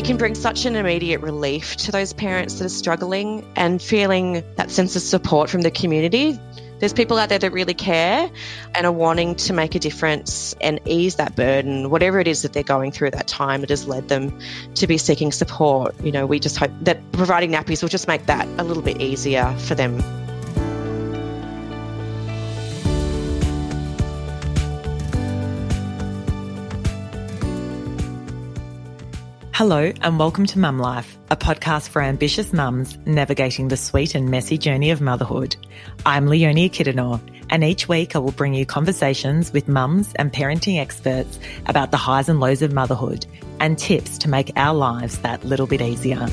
it can bring such an immediate relief to those parents that are struggling and feeling that sense of support from the community. There's people out there that really care and are wanting to make a difference and ease that burden, whatever it is that they're going through at that time that has led them to be seeking support. You know, we just hope that providing nappies will just make that a little bit easier for them. Hello, and welcome to Mum Life, a podcast for ambitious mums navigating the sweet and messy journey of motherhood. I'm Leonie Kidanor, and each week I will bring you conversations with mums and parenting experts about the highs and lows of motherhood and tips to make our lives that little bit easier.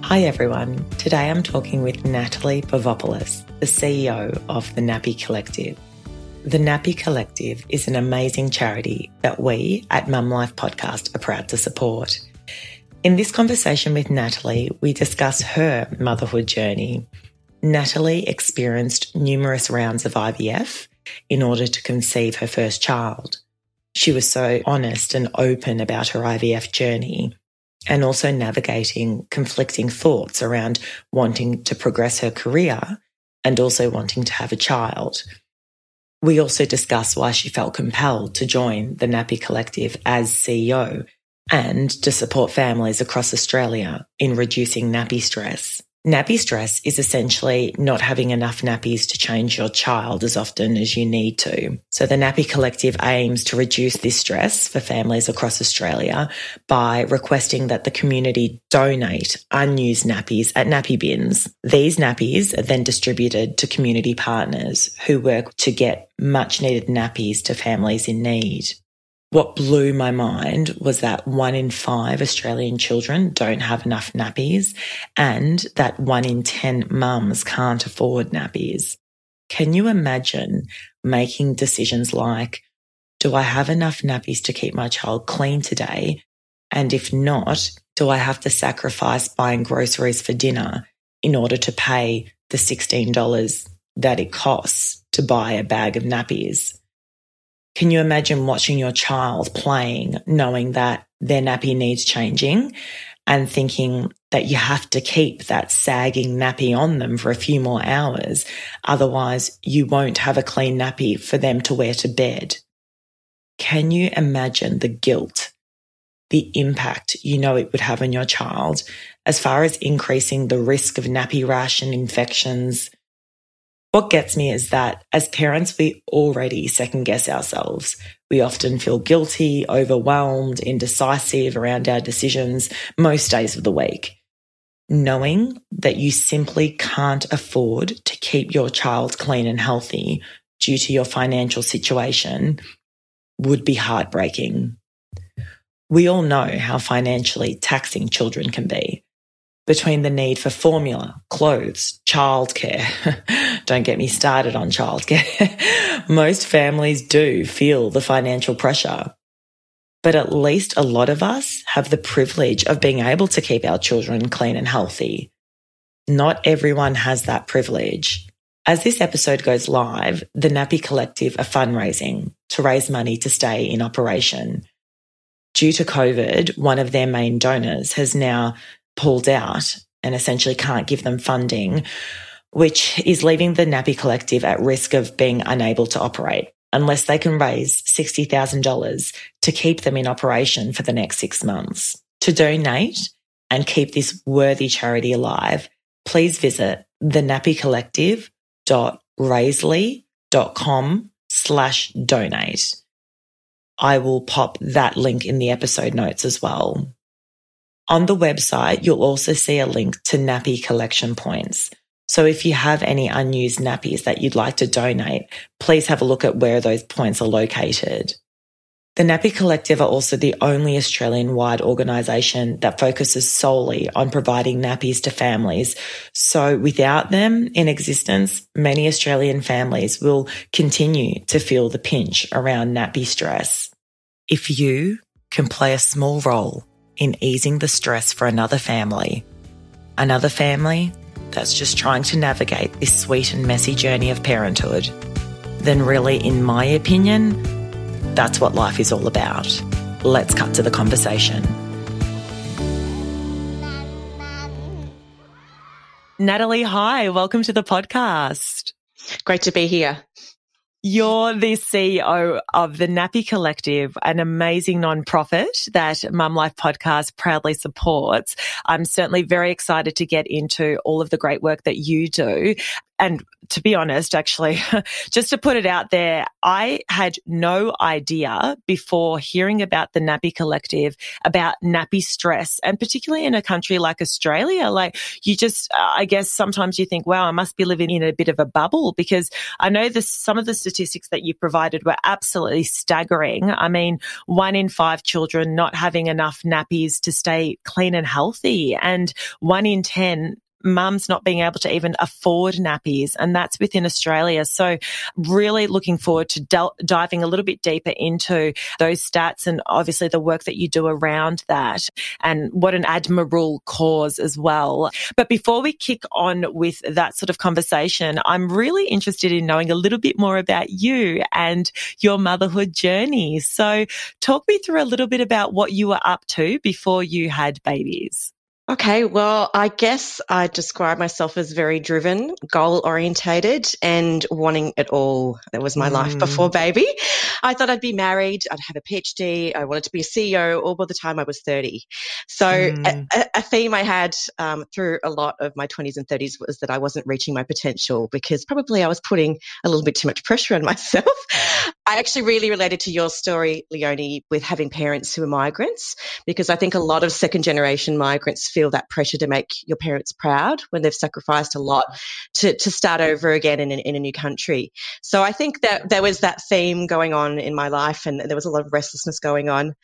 Hi everyone. Today I'm talking with Nataly Bovopoulos, the CEO of the Nappy Collective. The Nappy Collective is an amazing charity that we at Mum Life Podcast are proud to support. In this conversation with Nataly, we discuss her motherhood journey. Nataly experienced numerous rounds of IVF in order to conceive her first child. She was so honest and open about her IVF journey and also navigating conflicting thoughts around wanting to progress her career and also wanting to have a child. We also discuss why she felt compelled to join the Nappy Collective as CEO and to support families across Australia in reducing nappy stress. Nappy stress is essentially not having enough nappies to change your child as often as you need to. So the Nappy Collective aims to reduce this stress for families across Australia by requesting that the community donate unused nappies at nappy bins. These nappies are then distributed to community partners who work to get much needed nappies to families in need. What blew my mind was that one in five Australian children don't have enough nappies and that one in 10 mums can't afford nappies. Can you imagine making decisions like, do I have enough nappies to keep my child clean today? And if not, do I have to sacrifice buying groceries for dinner in order to pay the $16 that it costs to buy a bag of nappies? Can you imagine watching your child playing, knowing that their nappy needs changing and thinking that you have to keep that sagging nappy on them for a few more hours? Otherwise, you won't have a clean nappy for them to wear to bed. Can you imagine the guilt, the impact you know it would have on your child as far as increasing the risk of nappy rash and infections, what gets me is that as parents, we already second guess ourselves. We often feel guilty, overwhelmed, indecisive around our decisions most days of the week. Knowing that you simply can't afford to keep your child clean and healthy due to your financial situation would be heartbreaking. We all know how financially taxing children can be between the need for formula, clothes, childcare. Don't get me started on childcare. Most families do feel the financial pressure. But at least a lot of us have the privilege of being able to keep our children clean and healthy. Not everyone has that privilege. As this episode goes live, the Nappy Collective are fundraising to raise money to stay in operation. Due to COVID, one of their main donors has now pulled out and essentially can't give them funding, which is leaving the Nappy Collective at risk of being unable to operate unless they can raise $60,000 to keep them in operation for the next six months. To donate and keep this worthy charity alive, please visit thenappycollective.raisely.com slash donate. I will pop that link in the episode notes as well. On the website, you'll also see a link to nappy collection points. So if you have any unused nappies that you'd like to donate, please have a look at where those points are located. The Nappy Collective are also the only Australian wide organisation that focuses solely on providing nappies to families. So without them in existence, many Australian families will continue to feel the pinch around nappy stress. If you can play a small role in easing the stress for another family. Another family that's just trying to navigate this sweet and messy journey of parenthood. then really, in my opinion, that's what life is all about. Let's cut to the conversation. Nataly, hi, welcome to the podcast. Great to be here. You're the CEO of the Nappy Collective, an amazing nonprofit that Mum Life Podcast proudly supports. I'm certainly very excited to get into all of the great work that you do and to be honest, actually, just to put it out there, I had no idea before hearing about the Nappy Collective about nappy stress. And particularly in a country like Australia, like you just, I guess sometimes you think, wow, I must be living in a bit of a bubble because I know this, some of the statistics that you provided were absolutely staggering. I mean, one in five children not having enough nappies to stay clean and healthy and one in 10 mums not being able to even afford nappies, and that's within Australia. So, really looking forward to del- diving a little bit deeper into those stats and obviously the work that you do around that, and what an admirable cause as well. But before we kick on with that sort of conversation, I'm really interested in knowing a little bit more about you and your motherhood journey. So, talk me through a little bit about what you were up to before you had babies. Okay, well, I guess I describe myself as very driven, goal orientated, and wanting it all. That was my mm. life before baby. I thought I'd be married, I'd have a PhD, I wanted to be a CEO all by the time I was 30. So, mm. a, a, theme I had um, through a lot of my 20s and 30s was that I wasn't reaching my potential because probably I was putting a little bit too much pressure on myself. I actually really related to your story, Leonie, with having parents who are migrants, because I think a lot of second generation migrants feel that pressure to make your parents proud when they've sacrificed a lot to, to start over again in, in a new country. So I think that there was that theme going on in my life and there was a lot of restlessness going on.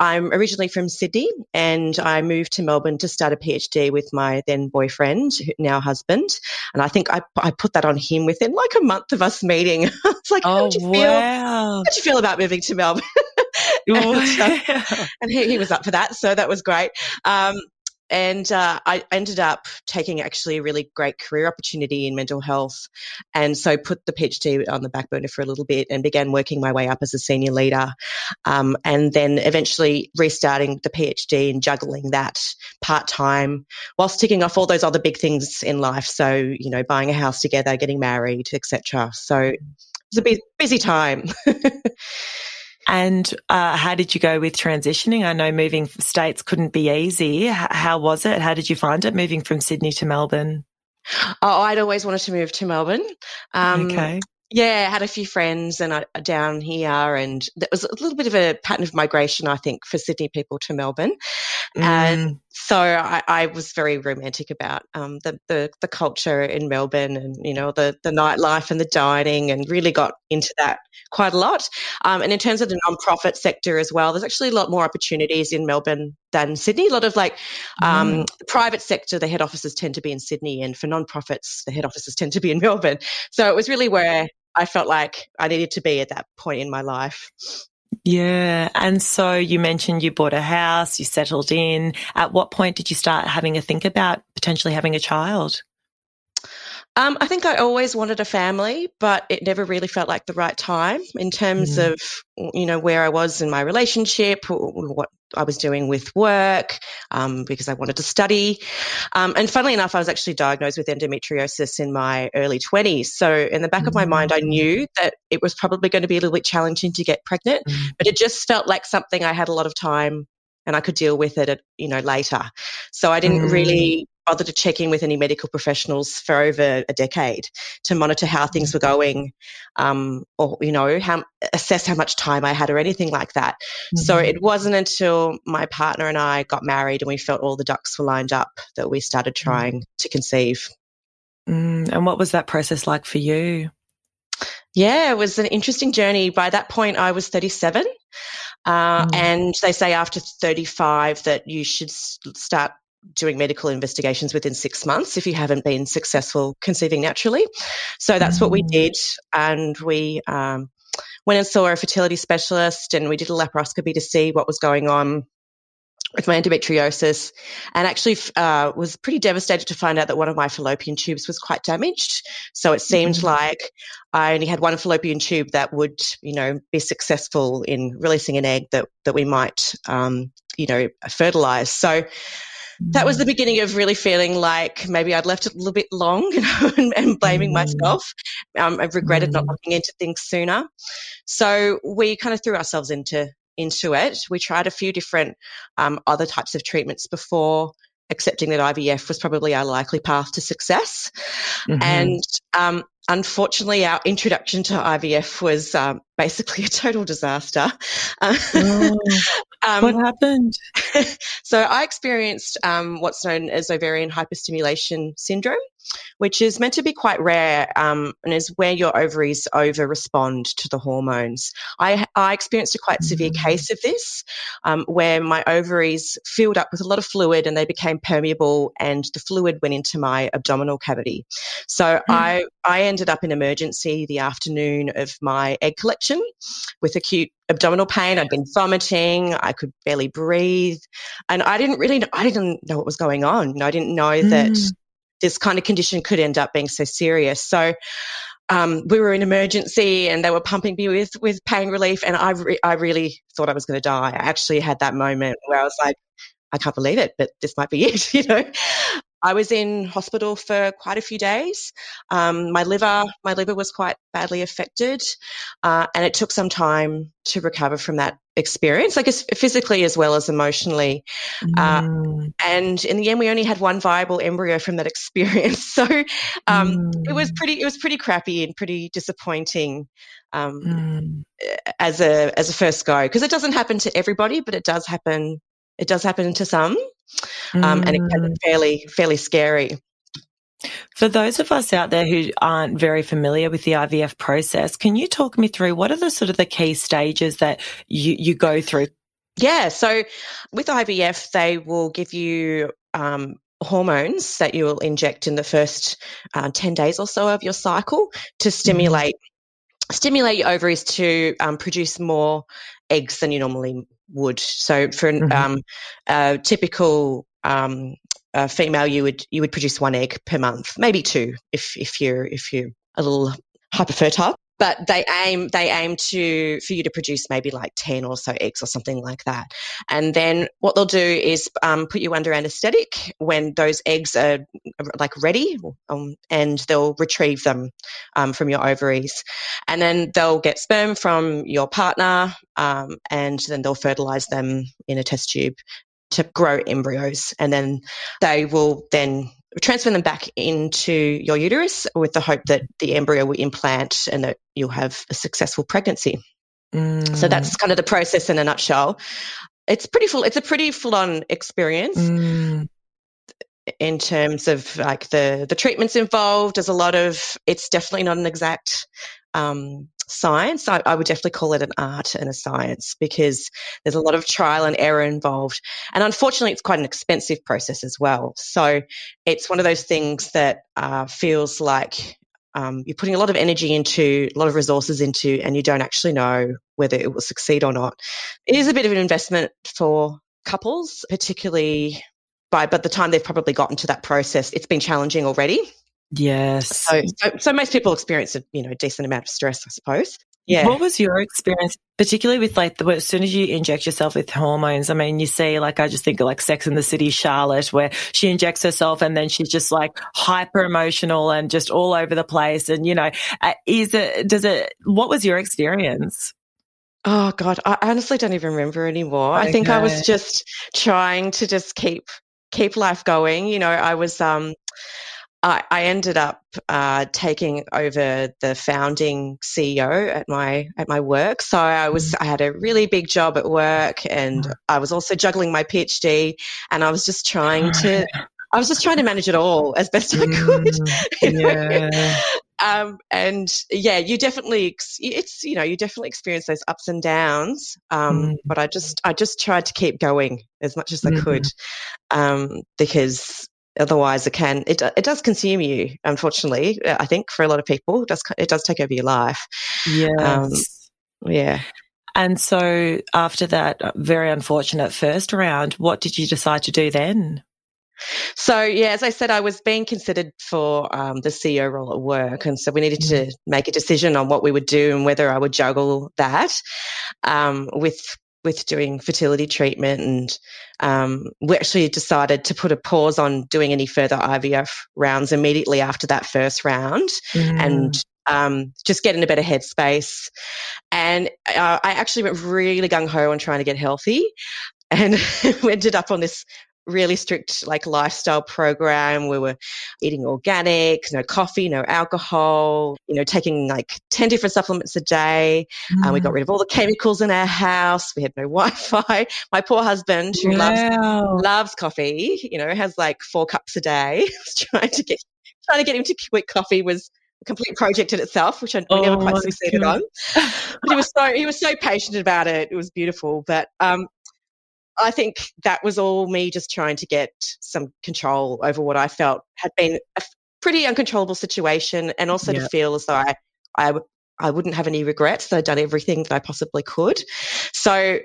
I'm originally from Sydney and I moved to Melbourne to start a PhD with my then boyfriend, now husband. And I think I, I put that on him within like a month of us meeting. it's like, oh, how did you feel? How did you feel about moving to Melbourne? and, uh, and he, he, was up for that. So that was great. Um, and uh, I ended up taking actually a really great career opportunity in mental health, and so put the PhD on the back burner for a little bit and began working my way up as a senior leader, um, and then eventually restarting the PhD and juggling that part time whilst ticking off all those other big things in life. So you know, buying a house together, getting married, etc. So it was a busy time. And uh, how did you go with transitioning? I know moving states couldn't be easy. How was it? How did you find it moving from Sydney to Melbourne? Oh, I'd always wanted to move to Melbourne. Um, okay. Yeah, I had a few friends and I, down here, and there was a little bit of a pattern of migration, I think, for Sydney people to Melbourne. Mm. And so I, I, was very romantic about um, the, the, the culture in Melbourne, and you know the the nightlife and the dining, and really got into that quite a lot. Um, and in terms of the nonprofit sector as well, there's actually a lot more opportunities in Melbourne than Sydney. A lot of like um, mm. the private sector, the head offices tend to be in Sydney, and for nonprofits, the head offices tend to be in Melbourne. So it was really where I felt like I needed to be at that point in my life. Yeah. And so you mentioned you bought a house, you settled in. At what point did you start having a think about potentially having a child? Um, I think I always wanted a family, but it never really felt like the right time in terms mm. of, you know, where I was in my relationship, or what I was doing with work, um, because I wanted to study. Um, and funnily enough, I was actually diagnosed with endometriosis in my early 20s. So in the back mm. of my mind, I mm. knew that it was probably going to be a little bit challenging to get pregnant, mm. but it just felt like something I had a lot of time and I could deal with it, at, you know, later. So I didn't really bother to check in with any medical professionals for over a decade to monitor how things were going, um, or you know, how assess how much time I had or anything like that. Mm-hmm. So it wasn't until my partner and I got married and we felt all the ducks were lined up that we started mm. trying to conceive. Mm, and what was that process like for you? Yeah, it was an interesting journey. By that point, I was 37. Uh, mm. And they say after 35 that you should start doing medical investigations within six months if you haven't been successful conceiving naturally. So that's what we mm. did. And we um, went and saw a fertility specialist and we did a laparoscopy to see what was going on. with my endometriosis and actually uh, was pretty devastated to find out that one of my fallopian tubes was quite damaged. So it seemed mm-hmm. like I only had one fallopian tube that would, you know, be successful in releasing an egg that, that we might, um, you know, fertilize. So that was the mm. beginning of really feeling like maybe I'd left it a little bit long you know, and, and, blaming mm. myself. Um, I've regretted mm. not looking into things sooner. So we kind of threw ourselves into into it. We tried a few different um, other types of treatments before accepting that IVF was probably our likely path to success. Mm-hmm. And um, unfortunately, our introduction to IVF was um, basically a total disaster. Oh, um, what happened? so I experienced um, what's known as ovarian hyperstimulation syndrome which is meant to be quite rare um, and is where your ovaries over respond to the hormones. I, I experienced a quite severe mm. case of this um, where my ovaries filled up with a lot of fluid and they became permeable and the fluid went into my abdominal cavity. So mm. I, I ended up in emergency the afternoon of my egg collection with acute abdominal pain. I'd been vomiting. I could barely breathe. And I didn't really, know, I didn't know what was going on. I didn't know mm. that this kind of condition could end up being so serious. So um, we were in emergency and they were pumping me with, with pain relief. And I, re- I really thought I was going to die. I actually had that moment where I was like, I can't believe it, but this might be it, you know. I was in hospital for quite a few days. Um, my liver, my liver was quite badly affected, uh, and it took some time to recover from that experience, like physically as well as emotionally. Uh, mm. Uh, and in the end, we only had one viable embryo from that experience, so um, mm. it was mm. pretty, it was pretty crappy and pretty disappointing um, mm. as a as a first go because it doesn't happen to everybody, but it does happen. It does happen to some um, and it can be mm. fairly fairly scary. For those of us out there who aren't very familiar with the IVF process, can you talk me through what are the sort of the key stages that you, you go through? Yeah, so with IVF, they will give you um, hormones that you will inject in the first uh, 10 days or so of your cycle to mm-hmm. stimulate mm-hmm. stimulate your ovaries to um, produce more eggs than you normally would. So for mm-hmm. um, a typical um, a female, you would you would produce one egg per month, maybe two if if you're if you're a little hyperfertile. But they aim they aim to for you to produce maybe like 10 or so eggs or something like that. And then what they'll do is um, put you under anesthetic when those eggs are like ready um, and they'll retrieve them um, from your ovaries. And then they'll get sperm from your partner um, and then they'll fertilize them in a test tube to grow embryos and then they will then transfer them back into your uterus with the hope that the embryo will implant and that you'll have a successful pregnancy. Mm. So that's kind of the process in a nutshell. It's pretty full. It's a pretty full-on experience. Mm. In terms of like the the treatments involved, there's a lot of. It's definitely not an exact um, science. I, I, would definitely call it an art and a science because there's a lot of trial and error involved. And unfortunately, it's quite an expensive process as well. So it's one of those things that uh, feels like um, you're putting a lot of energy into, a lot of resources into, and you don't actually know whether it will succeed or not. It is a bit of an investment for couples, particularly by, by the time they've probably gotten to that process, it's been challenging already. Yes. So, so, so, most people experience a you know decent amount of stress, I suppose. Yeah. What was your experience, particularly with like the, as soon as you inject yourself with hormones? I mean, you see, like, I just think of like Sex in the City Charlotte, where she injects herself and then she's just like hyper emotional and just all over the place. And, you know, uh, is it, does it, what was your experience? Oh God, I honestly don't even remember anymore. Okay. I think I was just trying to just keep, keep life going. You know, I was, um, I, I ended up uh, taking over the founding CEO at my at my work. So I was mm. I had a really big job at work, and mm. I was also juggling my PhD, and I was just trying to. I was just trying to manage it all as best I could. Mm, yeah. um, and yeah, you definitely it's you know you definitely experience those ups and downs. Um, mm. But I just I just tried to keep going as much as I mm-hmm. could um, because Otherwise, it can it it does consume you. Unfortunately, I think for a lot of people, it does it does take over your life. Yeah, um, yeah. And so after that very unfortunate first round, what did you decide to do then? So yeah, as I said, I was being considered for um, the CEO role at work, and so we needed to mm. make a decision on what we would do and whether I would juggle that um, with with doing fertility treatment. And um, we actually decided to put a pause on doing any further IVF rounds immediately after that first round, mm. and um, just get in a better headspace. And uh, I actually went really gung ho on trying to get healthy and we ended up on this really strict like lifestyle program. We were eating organic, no coffee, no alcohol, you know, taking like 10 different supplements a day. Mm. And we got mm. rid of all the chemicals in our house. We had no Wi-Fi. My poor husband who wow. loves, loves coffee, you know, has like four cups a day. trying to get, trying to get him to quit coffee was a complete project in itself, which I, we oh, never quite succeeded on. But he was so he was so patient about it. It was beautiful. But um, I think that was all me just trying to get some control over what I felt had been a pretty uncontrollable situation and also yeah. to feel as though I, I, I wouldn't have any regrets that I'd done everything that I possibly could. So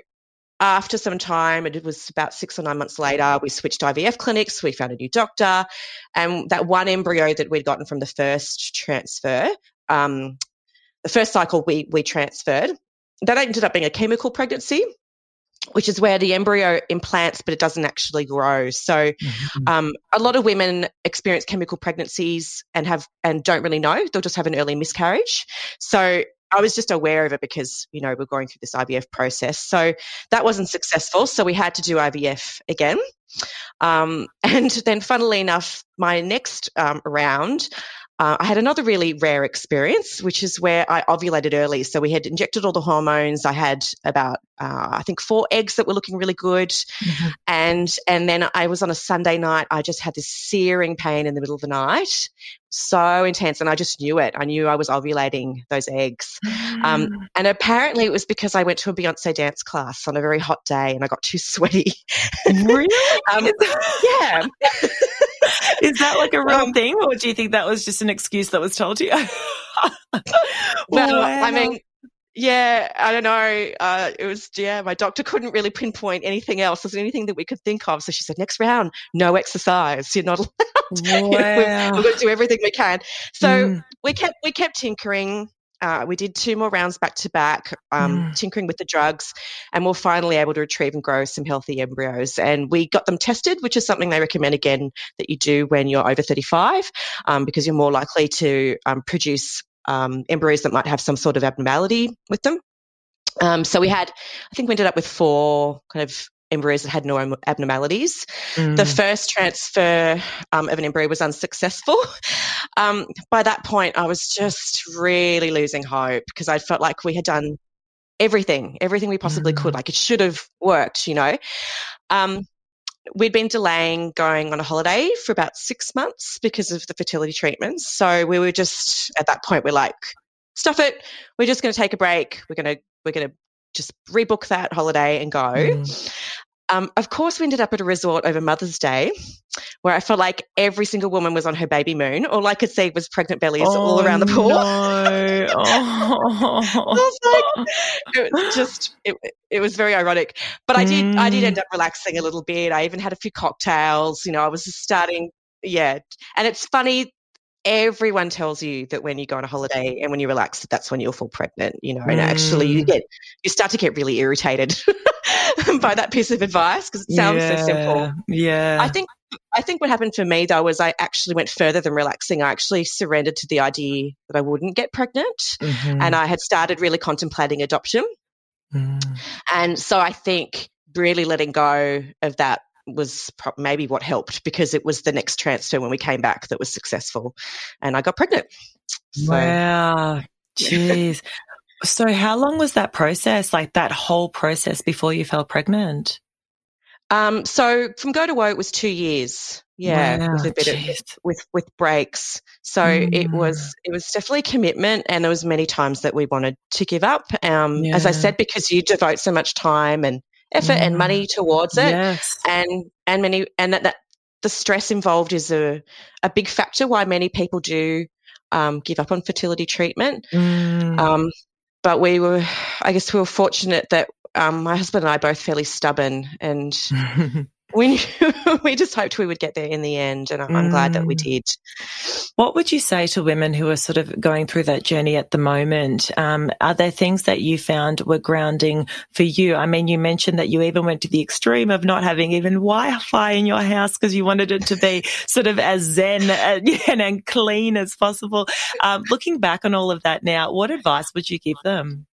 after some time, it was about six or nine months later, we switched IVF clinics, we found a new doctor, and that one embryo that we'd gotten from the first transfer, um, the first cycle we, we transferred, that ended up being a chemical pregnancy which is where the embryo implants, but it doesn't actually grow. So, mm-hmm. um, a lot of women experience chemical pregnancies and have and don't really know. They'll just have an early miscarriage. So, I was just aware of it because you know we're going through this IVF process. So that wasn't successful. So we had to do IVF again. Um, and then, funnily enough, my next um, round, uh, I had another really rare experience, which is where I ovulated early. So we had injected all the hormones. I had about, uh, I think, four eggs that were looking really good, mm-hmm. and and then I was on a Sunday night. I just had this searing pain in the middle of the night, so intense, and I just knew it. I knew I was ovulating those eggs, mm. um, and apparently it was because I went to a Beyonce dance class on a very hot day, and I got too sweaty. Really? um, yeah. Is that like a real um, thing, or do you think that was just an excuse that was told to you? well, wow. I mean, yeah, I don't know. Uh, it was, yeah, my doctor couldn't really pinpoint anything else. There's anything that we could think of. So she said, next round, no exercise. You're not allowed. Wow. we're, we're going to do everything we can. So mm. we kept, we kept tinkering. Uh, we did two more rounds back to back, um, mm. tinkering with the drugs, and we're finally able to retrieve and grow some healthy embryos. And we got them tested, which is something they recommend again that you do when you're over 35, um, because you're more likely to um, produce um, embryos that might have some sort of abnormality with them. Um, so we had, I think we ended up with four kind of embryos that had no abnormalities. Mm. The first transfer um, of an embryo was unsuccessful. Um, by that point, I was just really losing hope because I felt like we had done everything, everything we possibly mm. could. Like it should have worked, you know. Um, we'd been delaying going on a holiday for about six months because of the fertility treatments. So we were just at that point, we're like, stuff it. We're just going to take a break. We're going to we're going to just rebook that holiday and go. Mm. Um, of course, we ended up at a resort over Mother's Day where I felt like every single woman was on her baby moon. All I could see was pregnant bellies oh, all around the pool. No. Oh. like, it was just, it, it was very ironic. But I did, mm. I did end mm. up relaxing a little bit. I even had a few cocktails. You know, I was just starting, yeah. And it's funny everyone tells you that when you go on a holiday and when you relax that's when you'll fall pregnant you know and mm. actually you mm. get you start to get really irritated by that piece of advice because it sounds yeah. so simple yeah i think i think what happened for me though was i actually went further than relaxing i actually surrendered to the idea that i wouldn't get pregnant mm-hmm. and i had started really contemplating adoption mm. and so i think really letting go of that was pro- maybe what helped because it was the next transfer when we came back that was successful and I got pregnant. So, wow. Jeez. so how long was that process, like that whole process before you fell pregnant? Um, so from go to woe, it was two years. Yeah, wow, with a bit of with with breaks. So mm. it was it was definitely commitment, and there was many times that we wanted to give up. Um, yeah. as I said, because you devote so much time and effort and money mm. towards it. Yes. And and many and that, that the stress involved is a, a big factor why many people do um, give up on fertility treatment. Mm. Um, but we were, I guess, we were fortunate that um, my husband and I both fairly stubborn, and we we just hoped we would get there in the end, and I'm, mm. glad that we mm. did. What would you say to women who are sort of going through that journey at the moment? Um, are there things that you found were grounding for you? I mean, you mentioned that you even went to the extreme of not having even Wi-Fi in your house because you wanted it to be sort of as zen and, and clean as possible. Um, looking back on all of that now, what advice would you give them?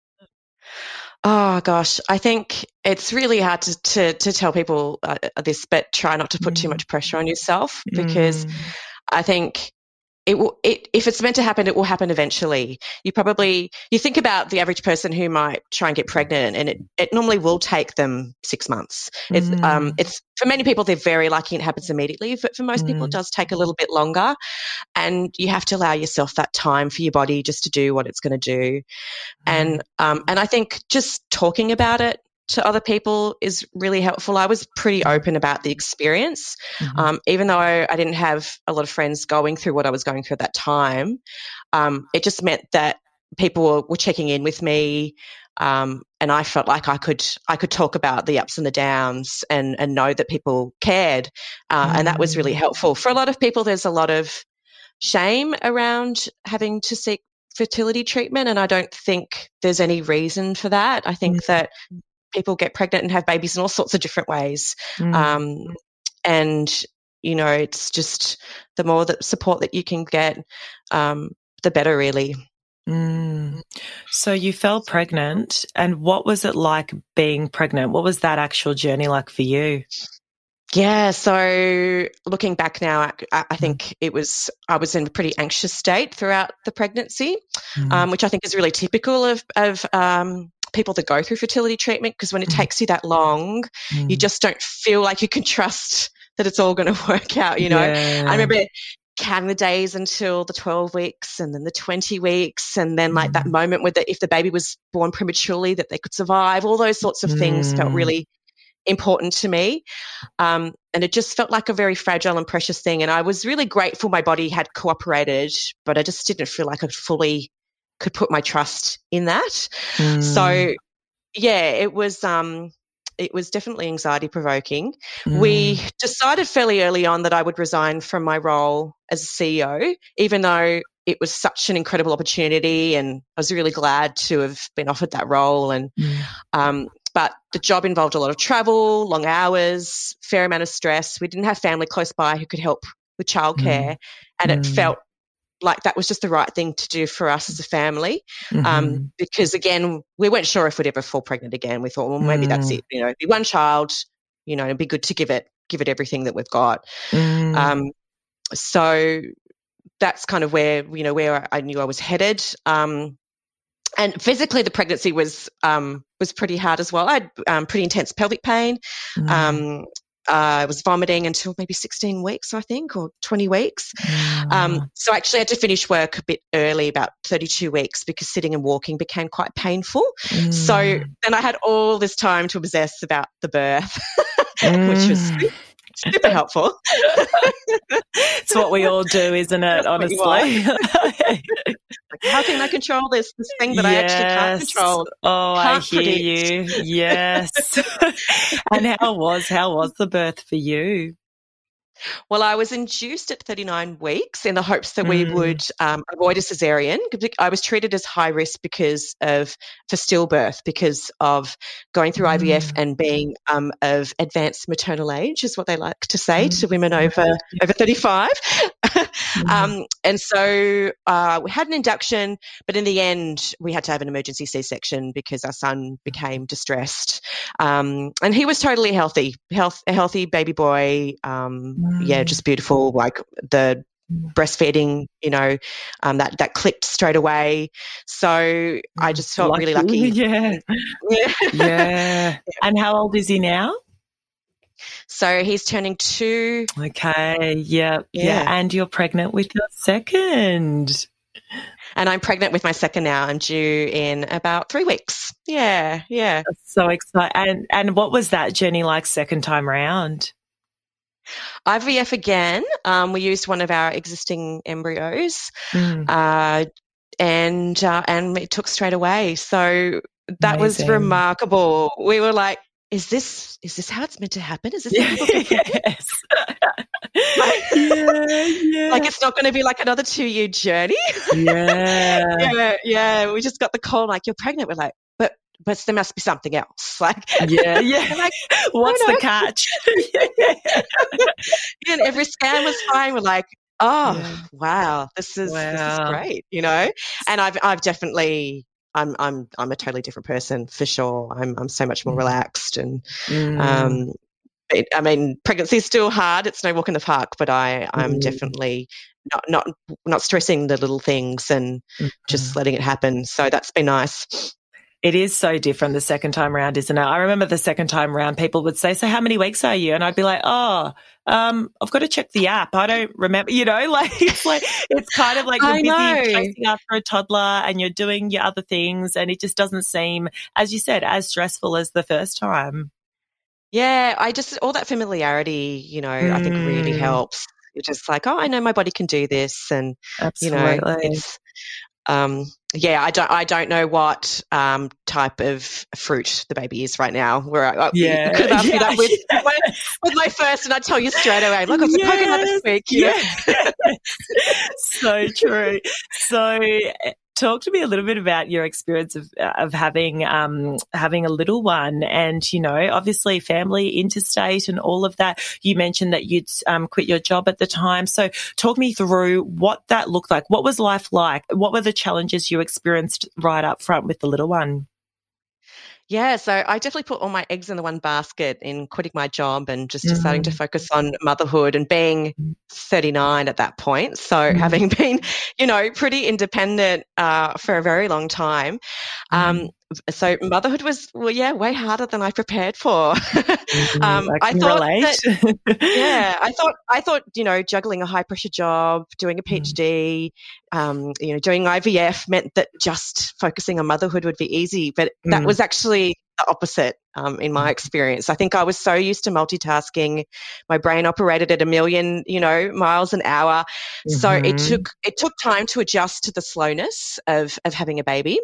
Oh gosh, I think it's really hard to to, to tell people uh, this, but try not to put mm. too much pressure on yourself because mm. I think it will it, if it's meant to happen it will happen eventually you probably you think about the average person who might try and get pregnant and it, it normally will take them six months it's um, mm. um it's for many people they're very lucky it happens immediately but for most mm. people it mm. does take a little bit longer and you have to allow yourself that time for your body just to do what it's going to do mm. and um and i think just talking about it to other people is really helpful. I was pretty open about the experience, mm-hmm. um, even though I didn't have a lot of friends going through what I was going through at that time. Um, it just meant that people were, were checking in with me, um, and I felt like I could I could talk about the ups and the downs and and know that people cared, uh, mm-hmm. and that was really mm. helpful. For a lot of people, there's a lot of shame around having to seek fertility treatment and I don't think there's any reason for that. I think mm-hmm. that people get pregnant and have babies in all sorts of different ways. Mm. Um, and, you know, it's just the more that support that you can get, um, the better, really. Mm. So you fell pregnant, and what was it like being pregnant? What was that actual journey like for you? Yeah, so looking back now, I, mm. think it was I was in a pretty anxious state throughout the pregnancy, mm. um, which I think is really typical of of um, people that go through fertility treatment because when it mm. takes you that long, mm. you just don't feel like you can trust that it's all going to work out. You know, yeah. I remember counting the days until the 12 weeks and then the 20 weeks and then like mm. that moment where the, if the baby was born prematurely that they could survive all those sorts of things felt mm. really important to me um, and it just felt like a very fragile and precious thing and i was really grateful my body had cooperated but i just didn't feel like i fully could put my trust in that. Mm. So yeah, it was um it was definitely anxiety provoking. Mm. We decided fairly early on that I would resign from my role as a CEO, even though it was such an incredible opportunity and I was really glad to have been offered that role and mm. um, but the job involved a lot of travel, long hours, fair amount of stress. We didn't have family close by who could help with childcare, mm. and it mm. felt like that was just the right thing to do for us as a family. Um, mm-hmm. Um, because again, we weren't sure if we'd ever fall pregnant again. We thought, well, maybe mm. that's it. You know, be one child. You know, it'd be good to give it give it everything that we've got. Mm. Um, so that's kind of where you know where I knew I was headed. Um, and physically, the pregnancy was um, was pretty hard as well. I had um, pretty intense pelvic pain. Mm. I was vomiting until maybe 16 weeks, I think, or 20 weeks. Mm. Um, so I actually had to finish work a bit early, about 32 weeks, because sitting and walking became quite painful. Mm. So then I had all this time to obsess about the birth, mm. which was mm. Super helpful. it's what we all do, isn't it? Honestly. how can I control this this thing that yes. I actually can't control? Oh, can't I hear predict. you. Yes. and how was how was the birth for you? Well, I was induced at 39 weeks in the hopes that mm. we would um, avoid a cesarean. I was treated as high risk because of for stillbirth because of going through mm. IVF and being um, of advanced maternal age, is what they like to say mm. to women over over 35. Mm-hmm. um, and so uh, we had an induction, but in the end, we had to have an emergency C section because our son became distressed. Um, and he was totally healthy, health, a healthy baby boy. Um, mm. Yeah, just beautiful. Like the breastfeeding, you know, um, that that clicked straight away. So I just felt lucky. really lucky. Yeah. yeah. yeah. And how old is he now? So he's turning two. Okay. Yeah, yeah. Yeah. And you're pregnant with your second. And I'm pregnant with my second now. I'm due in about three weeks. Yeah. Yeah. That's so excited! And, and what was that journey like second time around? IVF again. Um, we used one of our existing embryos. Mm. Uh, and uh, and it took straight away. So that Amazing. was remarkable. We were like, is this is this how it's meant to happen? Is this yes. like, yeah, yeah. like it's not going to be like another two year journey. Yeah. yeah, yeah. We just got the call like you're pregnant. We're like, but there must be something else. Like yeah, yeah. like what's the catch? and every scan was fine. We're like, oh yeah. wow, this is wow. this is great, you know. And I've I've definitely I'm I'm I'm a totally different person for sure. I'm I'm so much more mm. relaxed and mm. um it, I mean pregnancy is still hard. It's no walk in the park, but I I'm mm. definitely not not not stressing the little things and mm-hmm. just letting it happen. So that's been nice. It is so different the second time around, isn't it? I remember the second time around, people would say, So, how many weeks are you? And I'd be like, Oh, um, I've got to check the app. I don't remember, you know, like it's like, it's kind of like you're busy chasing after a toddler and you're doing your other things. And it just doesn't seem, as you said, as stressful as the first time. Yeah, I just, all that familiarity, you know, mm. I think really mm. helps. You're just like, oh, I know my body can do this. And, Absolutely. you know, it's, um, yeah, I don't, I don't know what um, type of fruit the baby is right now. Where I, yeah, you could have asked yeah, me that with, yeah. my, with my first, and I'd tell you straight away. Look, it's yes, a coconut this week. Yeah. so true. So talk to me a little bit about your experience of of having um, having a little one, and you know, obviously, family, interstate, and all of that. You mentioned that you'd um, quit your job at the time, so talk me through what that looked like. What was life like? What were the challenges you experienced right up front with the little one? Yeah, so I definitely put all my eggs in the one basket in quitting my job and just mm-hmm. deciding to mm. focus on motherhood and being 39 at that point. So mm-hmm. having been, you know, pretty independent uh, for a very long time. Um, mm-hmm so motherhood was well yeah way harder than i prepared for mm-hmm. um, I, I, thought that, yeah i thought i thought you know juggling a high pressure job doing a phd mm. um, you know doing ivf meant that just focusing on motherhood would be easy but mm. that was actually the opposite um, in my mm. experience. I think I was so used to multitasking. My brain operated at a million, you know, miles an hour. Mm-hmm. So it mm-hmm. took it took time to adjust to the slowness of of having a baby,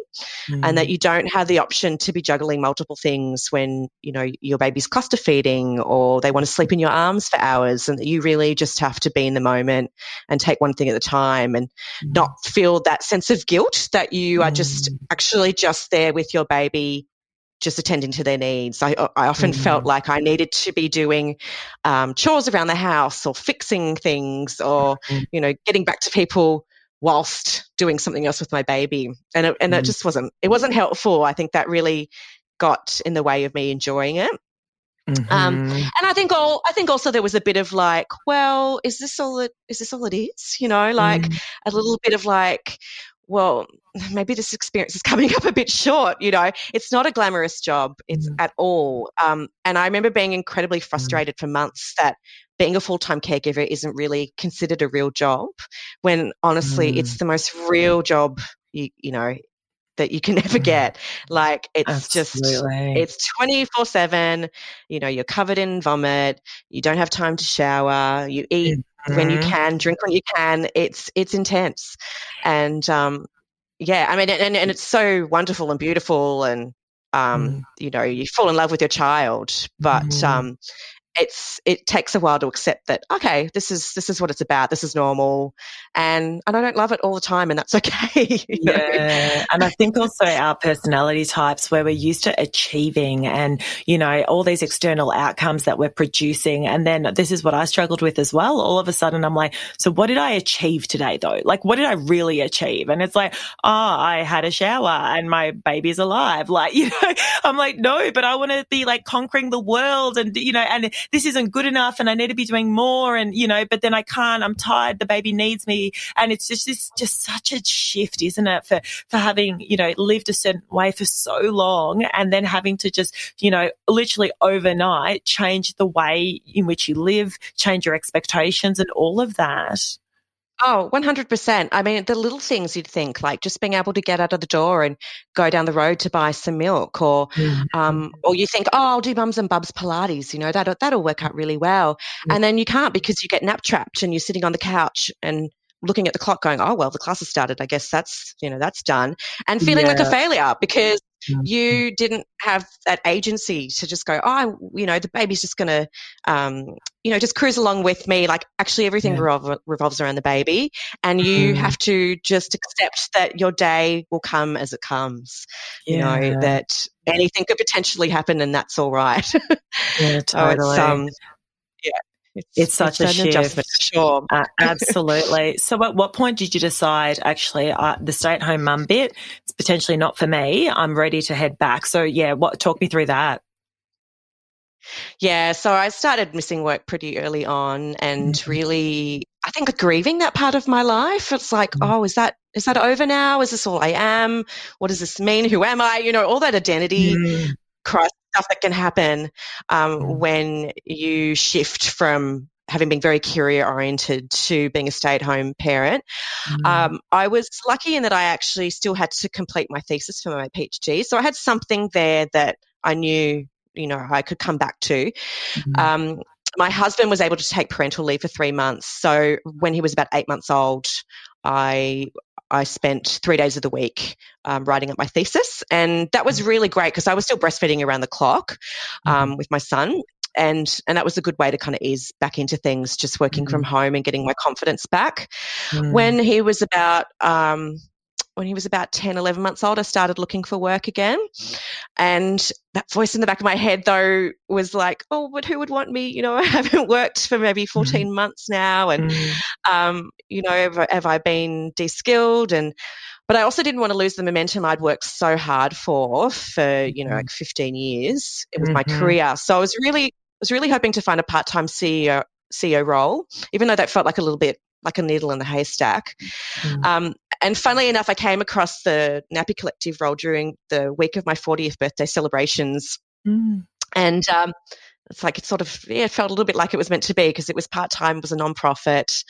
mm-hmm. and that mm. you don't have the option to be juggling multiple things when you know your baby's cluster feeding or they want to sleep in your arms for hours, and that you really just have to be in the moment and take one thing at a time and mm-hmm. not feel that sense of guilt that you are just mm. actually just there with your baby just attending to their needs. I, I often mm. felt like I needed to be doing um, chores around the house or fixing things or, mm. you know, getting back to people whilst doing something else with my baby. And it, and mm. it just wasn't, it wasn't helpful. I think that really got in the way of me enjoying it. Um, mm-hmm. And I think all I think also there was a bit of like, well, is this all it is this all it is? You know, like mm. a little bit of like, well, maybe this experience is coming up a bit short. You know, it's not a glamorous job, it's mm. at all. Um, and I remember being incredibly mm. frustrated mm. for months that being a full time caregiver isn't really considered a real job, when honestly, mm. it's the most real job you you know that you can never mm. get. Like it's Absolutely. just it's twenty four seven. You know, you're covered in vomit. You don't have time to shower. You eat mm-hmm. when you mm-hmm. can, drink when you can. It's it's intense, and um, yeah, I mean, and and it's so wonderful and beautiful, and um, mm. you know, you fall in love with your child, but mm. um, it's it takes a while to accept that okay this is this is what it's about this is normal and and I don't love it all the time and that's okay yeah and I think also our personality types where we're used to achieving and you know all these external outcomes that we're producing and then this is what I struggled with as well all of a sudden I'm like so what did I achieve today though? Like what did I really achieve? And it's like oh I had a shower and my baby's alive like you know? I'm like no but I want to be like conquering the world and you know and this isn't good enough and I need to be doing more. And, you know, but then I can't, I'm tired. The baby needs me. And it's just this, just such a shift, isn't it? For, for having, you know, lived a certain way for so long and then having to just, you know, literally overnight change the way in which you live, change your expectations and all of that. Oh, 100%. I mean, the little things you'd think, like just being able to get out of the door and go down the road to buy some milk, or mm-hmm. um, or you think, oh, I'll do mums and bubs Pilates, you know, that'll, that'll work out really well. Mm-hmm. And then you can't because you get nap trapped and you're sitting on the couch and looking at the clock going, oh, well, the class has started. I guess that's, you know, that's done. And feeling yeah. like a failure because. You didn't have that agency to just go, oh, you know, the baby's just going to, um, you know, just cruise along with me. Like actually everything yeah. revolves around the baby. And you mm. have to just accept that your day will come as it comes. Yeah. You know, that anything could potentially happen and that's all right. yeah, totally. so um, yeah, it's, it's such it's a shift. Sure. Uh, absolutely. So, at what point did you decide, actually, uh, the stay at home mum bit, it's potentially not for me. I'm ready to head back. So, yeah, what, talk me through that. Yeah, so I started missing work pretty early on and mm-hmm. really I think grieving that part of my life. It's like, mm-hmm. oh, is that is that over now? Is this all I am? What does this mean? Who am I? You know, all that identity mm-hmm. crisis stuff that can happen um, mm. when you shift from having been very career oriented to being a stay at home parent. Mm. Um, I was lucky in that I actually still had to complete my thesis for my PhD. So I had something there that I knew, you know, I could come back to. Mm. Um, my husband was able to take parental leave for three months. So when he was about eight months old, I I spent three days of the week um, writing up my thesis. And that was mm. really great because I was still breastfeeding around the clock um, mm-hmm. with my son. And, and that was a good way to kind of ease back into things, just working mm. from home and getting my confidence back. Mm. When he was about, um, when he was about 10, 11 months old, I started looking for work again. And that voice in the back of my head, though, was like, oh, but who would want me? You know, I haven't worked for maybe mm-hmm. 14 mm. months now. And, mm. um, you know, have, have I been de-skilled? And, but I also didn't want to lose the momentum I'd worked so hard for, for, you know, mm-hmm. like 15 years. It was mm-hmm. my career. So I was really, I was really hoping to find a part-time CEO, CEO role, even though that felt like a little bit like a needle in the haystack. Mm. Um, and funnily enough, I came across the Nappy Collective role during the week of my 40th birthday celebrations. Mm. And um, it's like it sort of yeah, it felt a little bit like it was meant to be because it was part time, it was a non-profit.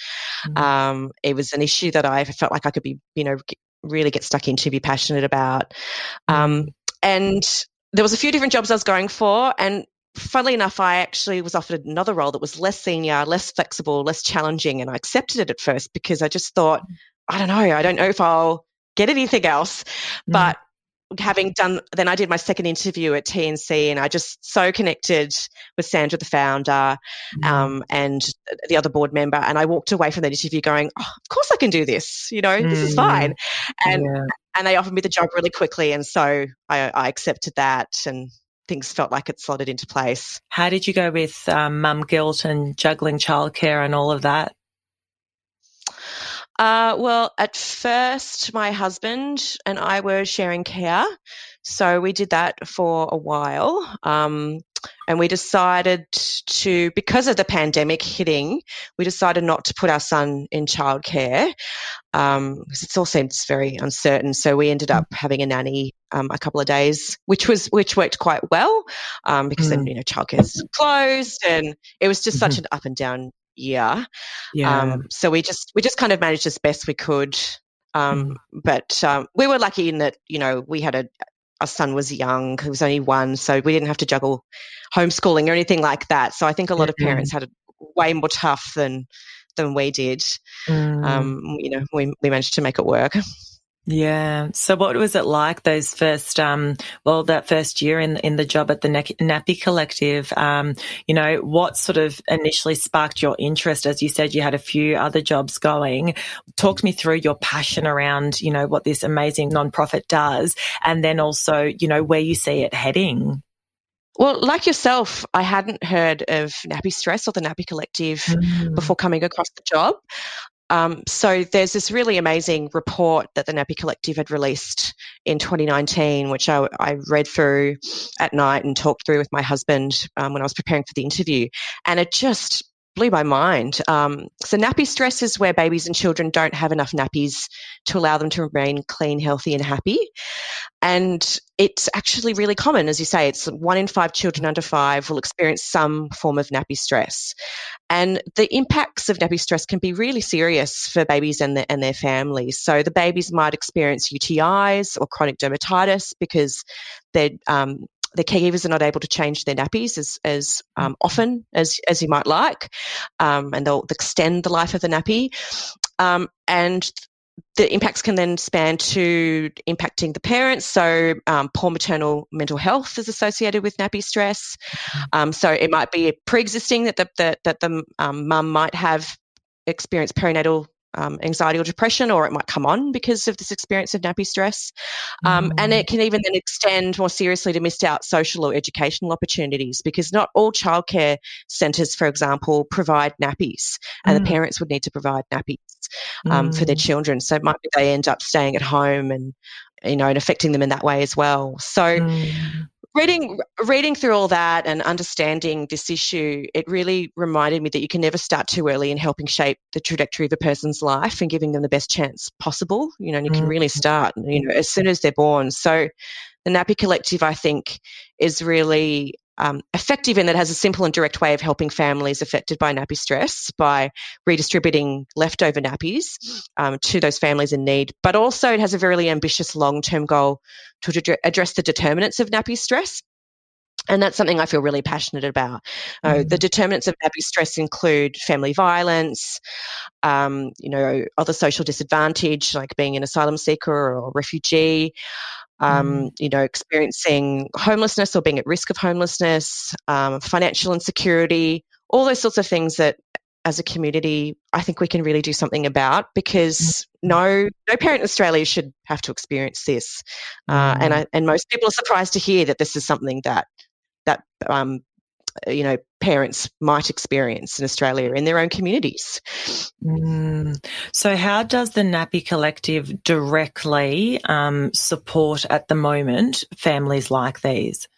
Mm. Um, it was an issue that I felt like I could be, you know, really get stuck into, be passionate about. Um, and there was a few different jobs I was going for, and funnily enough, I actually was offered another role that was less senior, less flexible, less challenging, and I accepted it at first because I just thought I don't know, I don't know if I'll get anything else. Mm. But having done, then I did my second interview at TNC and I just so connected with Sandra, the founder, mm. um, and the other board member. And I walked away from that interview going, oh, of course I can do this. You know, mm. this is fine. Mm. And, yeah. and they offered me the job really quickly. And so I, I accepted that and things felt like it slotted into place. How did you go with um, mum guilt and juggling childcare and all of that? Uh, well, at first, my husband and I were sharing care. So we did that for a while. Um, and we decided to, because of the pandemic hitting, we decided not to put our son in childcare um, because it all seems very uncertain. So we ended up having a nanny um, a couple of days, which was which worked quite well um, because mm. then you know childcare's closed, and it was just mm-hmm. such an up and down year. Yeah. Um, so we just we just kind of managed as best we could. Um, mm. But um, we were lucky in that you know we had a our son was young; he was only one, so we didn't have to juggle homeschooling or anything like that. So I think a lot mm-hmm. of parents had it way more tough than than we did. Mm. Um, you know, we we managed to make it work. Yeah. So what was it like those first, um, well, that first year in, in the job at the Nappy Collective? Um, you know, what sort of initially sparked your interest? As you said, you had a few other jobs going. Talk me through your passion around, you know, what this amazing nonprofit does and then also, you know, where you see it heading. Well, like yourself, I hadn't heard of Nappy Stress or the Nappy Collective mm. before coming across the job. Um, so there's this really amazing report that the Nappy Collective had released in 2019, which I, I read through at night and talked through with my husband um, when I was preparing for the interview, and it just blew my mind. Um, so nappy stress is where babies and children don't have enough nappies to allow them to remain clean, healthy, and happy. And it's actually really common, as you say, it's one in five children under five will experience some form of nappy stress. And the impacts of nappy stress can be really serious for babies and, the, and their families. So the babies might experience UTIs or chronic dermatitis because they're um, the caregivers are not able to change their nappies as, as um, often as, as you might like, um, and they'll extend the life of the nappy. Um, and the impacts can then span to impacting the parents. So, um, poor maternal mental health is associated with nappy stress. Mm-hmm. Um, so, it might be pre existing that the, that, that the um, mum might have experienced perinatal um, anxiety or depression, or it might come on because of this experience of nappy stress. Um, mm. And it can even then extend more seriously to missed out social or educational opportunities because not all childcare centres, for example, provide nappies, and mm. the parents would need to provide nappies um, mm. for their mm. children. So it might be they end up staying at home and you know and affecting them in that way as well. So mm reading reading through all that and understanding this issue, it really reminded me that you can never start too early in helping shape the trajectory of a person's life and giving them the best chance possible. You know, and you can really mm-hmm. start, you know, as soon as they're born. So the Nappy Collective, I think, is really um, effective in that it has a simple and direct way of helping families affected by nappy stress by redistributing leftover nappies um, to those families in need. But also, it has a very ambitious long term goal to address the determinants of nappy stress. And that's something I feel really passionate about. Mm. Uh, the determinants of nappy stress include family violence, um, you know, other social disadvantage like being an asylum seeker or refugee, um, mm. you know, experiencing homelessness or being at risk of homelessness, um, financial insecurity, all those sorts of things that as a community, I think we can really do something about because mm. no, no parent in Australia should have to experience this. Uh, and mm. I, and most people are surprised to hear that this is something that that um, you know parents might experience in Australia in their own communities. Mm. So, how does the Nappy Collective directly um, support at the moment families like these?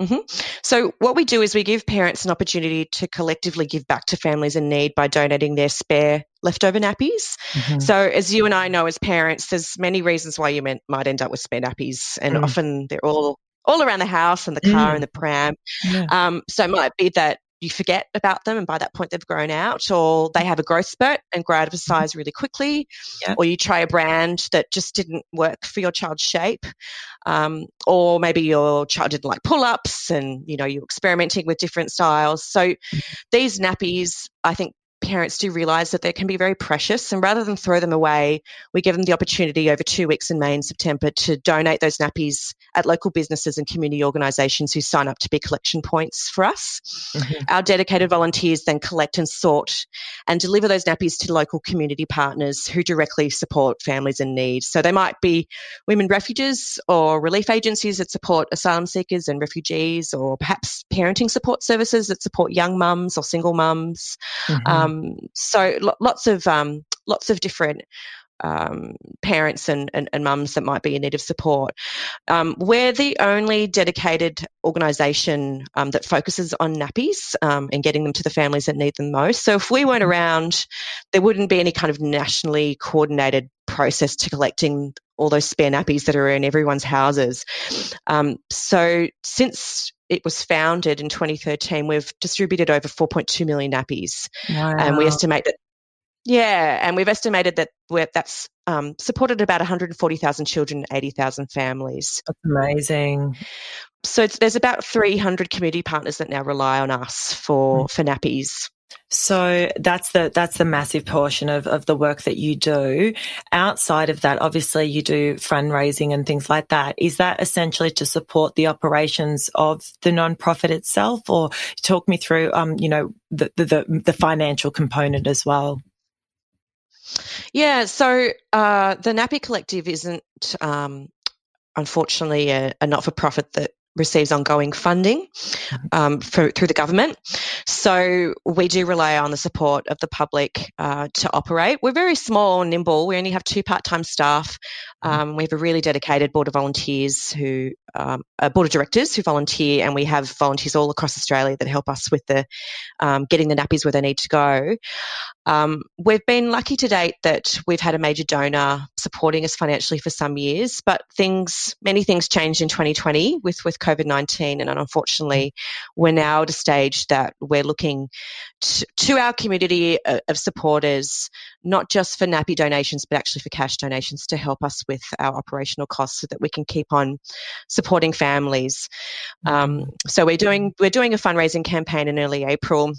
Mm-hmm. So, what we do is we give parents an opportunity to collectively give back to families in need by donating their spare leftover nappies. Mm-hmm. So, as you and I know as parents, there's many reasons why you might end up with spare nappies, and mm. often they're all all around the house and the car mm. and the pram. Yeah. Um, so it might be that you forget about them and by that point they've grown out or they have a growth spurt and grow out of a mm-hmm. size really quickly yeah. or you try a brand that just didn't work for your child's shape um, or maybe your child didn't like pull-ups and you know you're experimenting with different styles so mm-hmm. these nappies i think parents do realise that they can be very precious. And rather than throw them away, we give them the opportunity over two weeks in May and September to donate those nappies at local businesses and community organisations who sign up to be collection points for us. Mm-hmm. Our dedicated volunteers then collect and sort and deliver those nappies to local community partners who directly support families in need. So they might be women refuges or relief agencies that support asylum seekers and refugees, or perhaps parenting support services that support young mums or single mums. Mm-hmm. Um, um, so lots of um, lots of different um, parents and, and, and, mums that might be in need of support. Um, we're the only dedicated organisation um, that focuses on nappies um, and getting them to the families that need them most. So if we weren't around, there wouldn't be any kind of nationally coordinated process to collecting all those spare nappies that are in everyone's houses. Um, so since it was founded in 2013, we've distributed over 4.2 million nappies. Wow. And we estimate that, yeah, and we've estimated that that's um, supported about 140,000 children, 80,000 families. That's amazing. So there's about 300 community partners that now rely on us for, mm. for nappies. So that's the that's the massive portion of, of the work that you do. Outside of that, obviously you do fundraising and things like that. Is that essentially to support the operations of the nonprofit itself, or talk me through, um, you know, the the, the financial component as well? Yeah, so uh, the Nappy Collective isn't, um, unfortunately, a, a not for profit that receives ongoing funding mm-hmm. um, for, through the government. So we do rely on the support of the public uh, to operate. We're very small and nimble. We only have two part time staff. Mm-hmm. Um, we have a really dedicated board of volunteers who, um, a board of directors who volunteer, and we have volunteers all across Australia that help us with the um, getting the nappies where they need to go. Um, we've been lucky to date that we've had a major donor supporting us financially for some years, but things, many things changed in 2020 with with COVID 19, and unfortunately, we're now at a stage that we're looking to, to our community of supporters, not just for nappy donations, but actually for cash donations to help us with our operational costs, so that we can keep on supporting families. Um, so we're doing we're doing a fundraising campaign in early April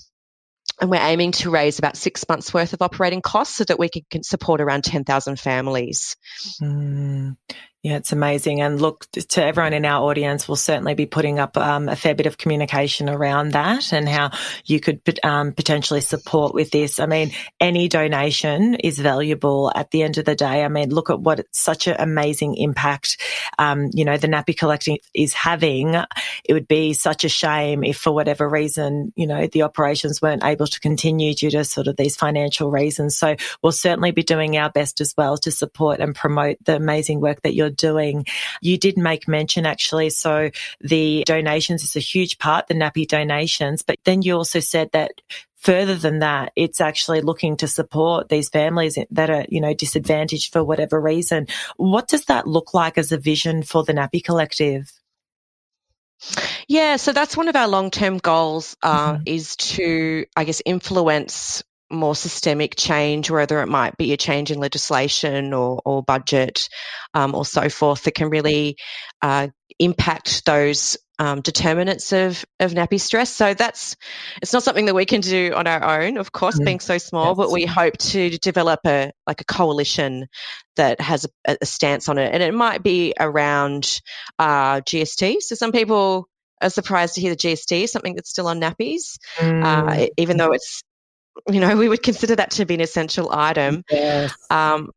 and we're aiming to raise about six months worth of operating costs so that we can support around 10,000 families. Mm. Yeah, it's amazing. And look, to everyone in our audience, we'll certainly be putting up um, a fair bit of communication around that and how you could um, potentially support with this. I mean, any donation is valuable at the end of the day. I mean, look at what such an amazing impact, um, you know, the Nappy Collective is having. It would be such a shame if for whatever reason, you know, the operations weren't able to continue due to sort of these financial reasons. So we'll certainly be doing our best as well to support and promote the amazing work that you're you're doing. You did make mention actually, so the donations is a huge part, the nappy donations, but then you also said that further than that, it's actually looking to support these families that are, you know, disadvantaged for whatever reason. What does that look like as a vision for the Nappy Collective? Yeah, so that's one of our long term goals uh, mm-hmm. is to, I guess, influence more systemic change, whether it might be a change in legislation or, or budget um, or so forth, that can really uh, impact those um, determinants of, of nappy stress. So that's it's not something that we can do on our own, of course, mm. being so small. But we hope to develop a like a coalition that has a, a stance on it, and it might be around uh, GST. So some people are surprised to hear the GST, something that's still on nappies, uh, mm. uh, even though it's you know, we would consider that to be an essential item. Yes. Um,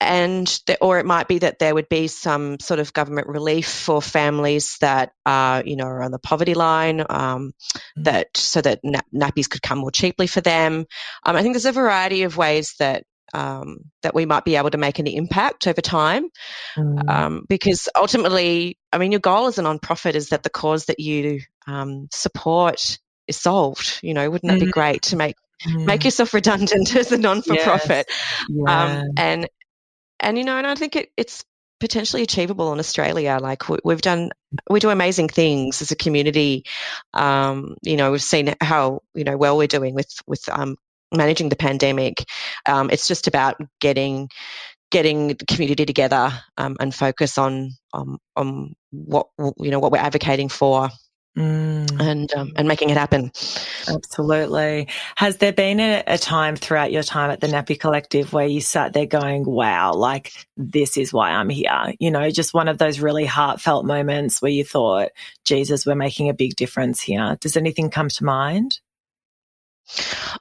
and the, or it might be that there would be some sort of government relief for families that are you know are on the poverty line um, mm. that so that na- nappies could come more cheaply for them um, i think there's a variety of ways that um, that we might be able to make an impact over time mm. Um, because ultimately i mean your goal as a non-profit is that the cause that you um, support is solved you know wouldn't that mm. be great to make mm. make yourself redundant as a non-for-profit yes. Um, yeah. um, and and you know and i think it, it's potentially achievable in australia like we, have done we do amazing things as a community um, you know we've seen how you know well we're doing with with um, managing the pandemic um, it's just about getting getting the community together um, and focus on, on on what you know what we're advocating for Mm. and um, and making it happen. Absolutely. Has there been a, a, time throughout your time at the Nappy Collective where you sat there going, "Wow, like this is why I'm here"? You know, just one of those really heartfelt moments where you thought, "Jesus, we're making a big difference here." Does anything come to mind?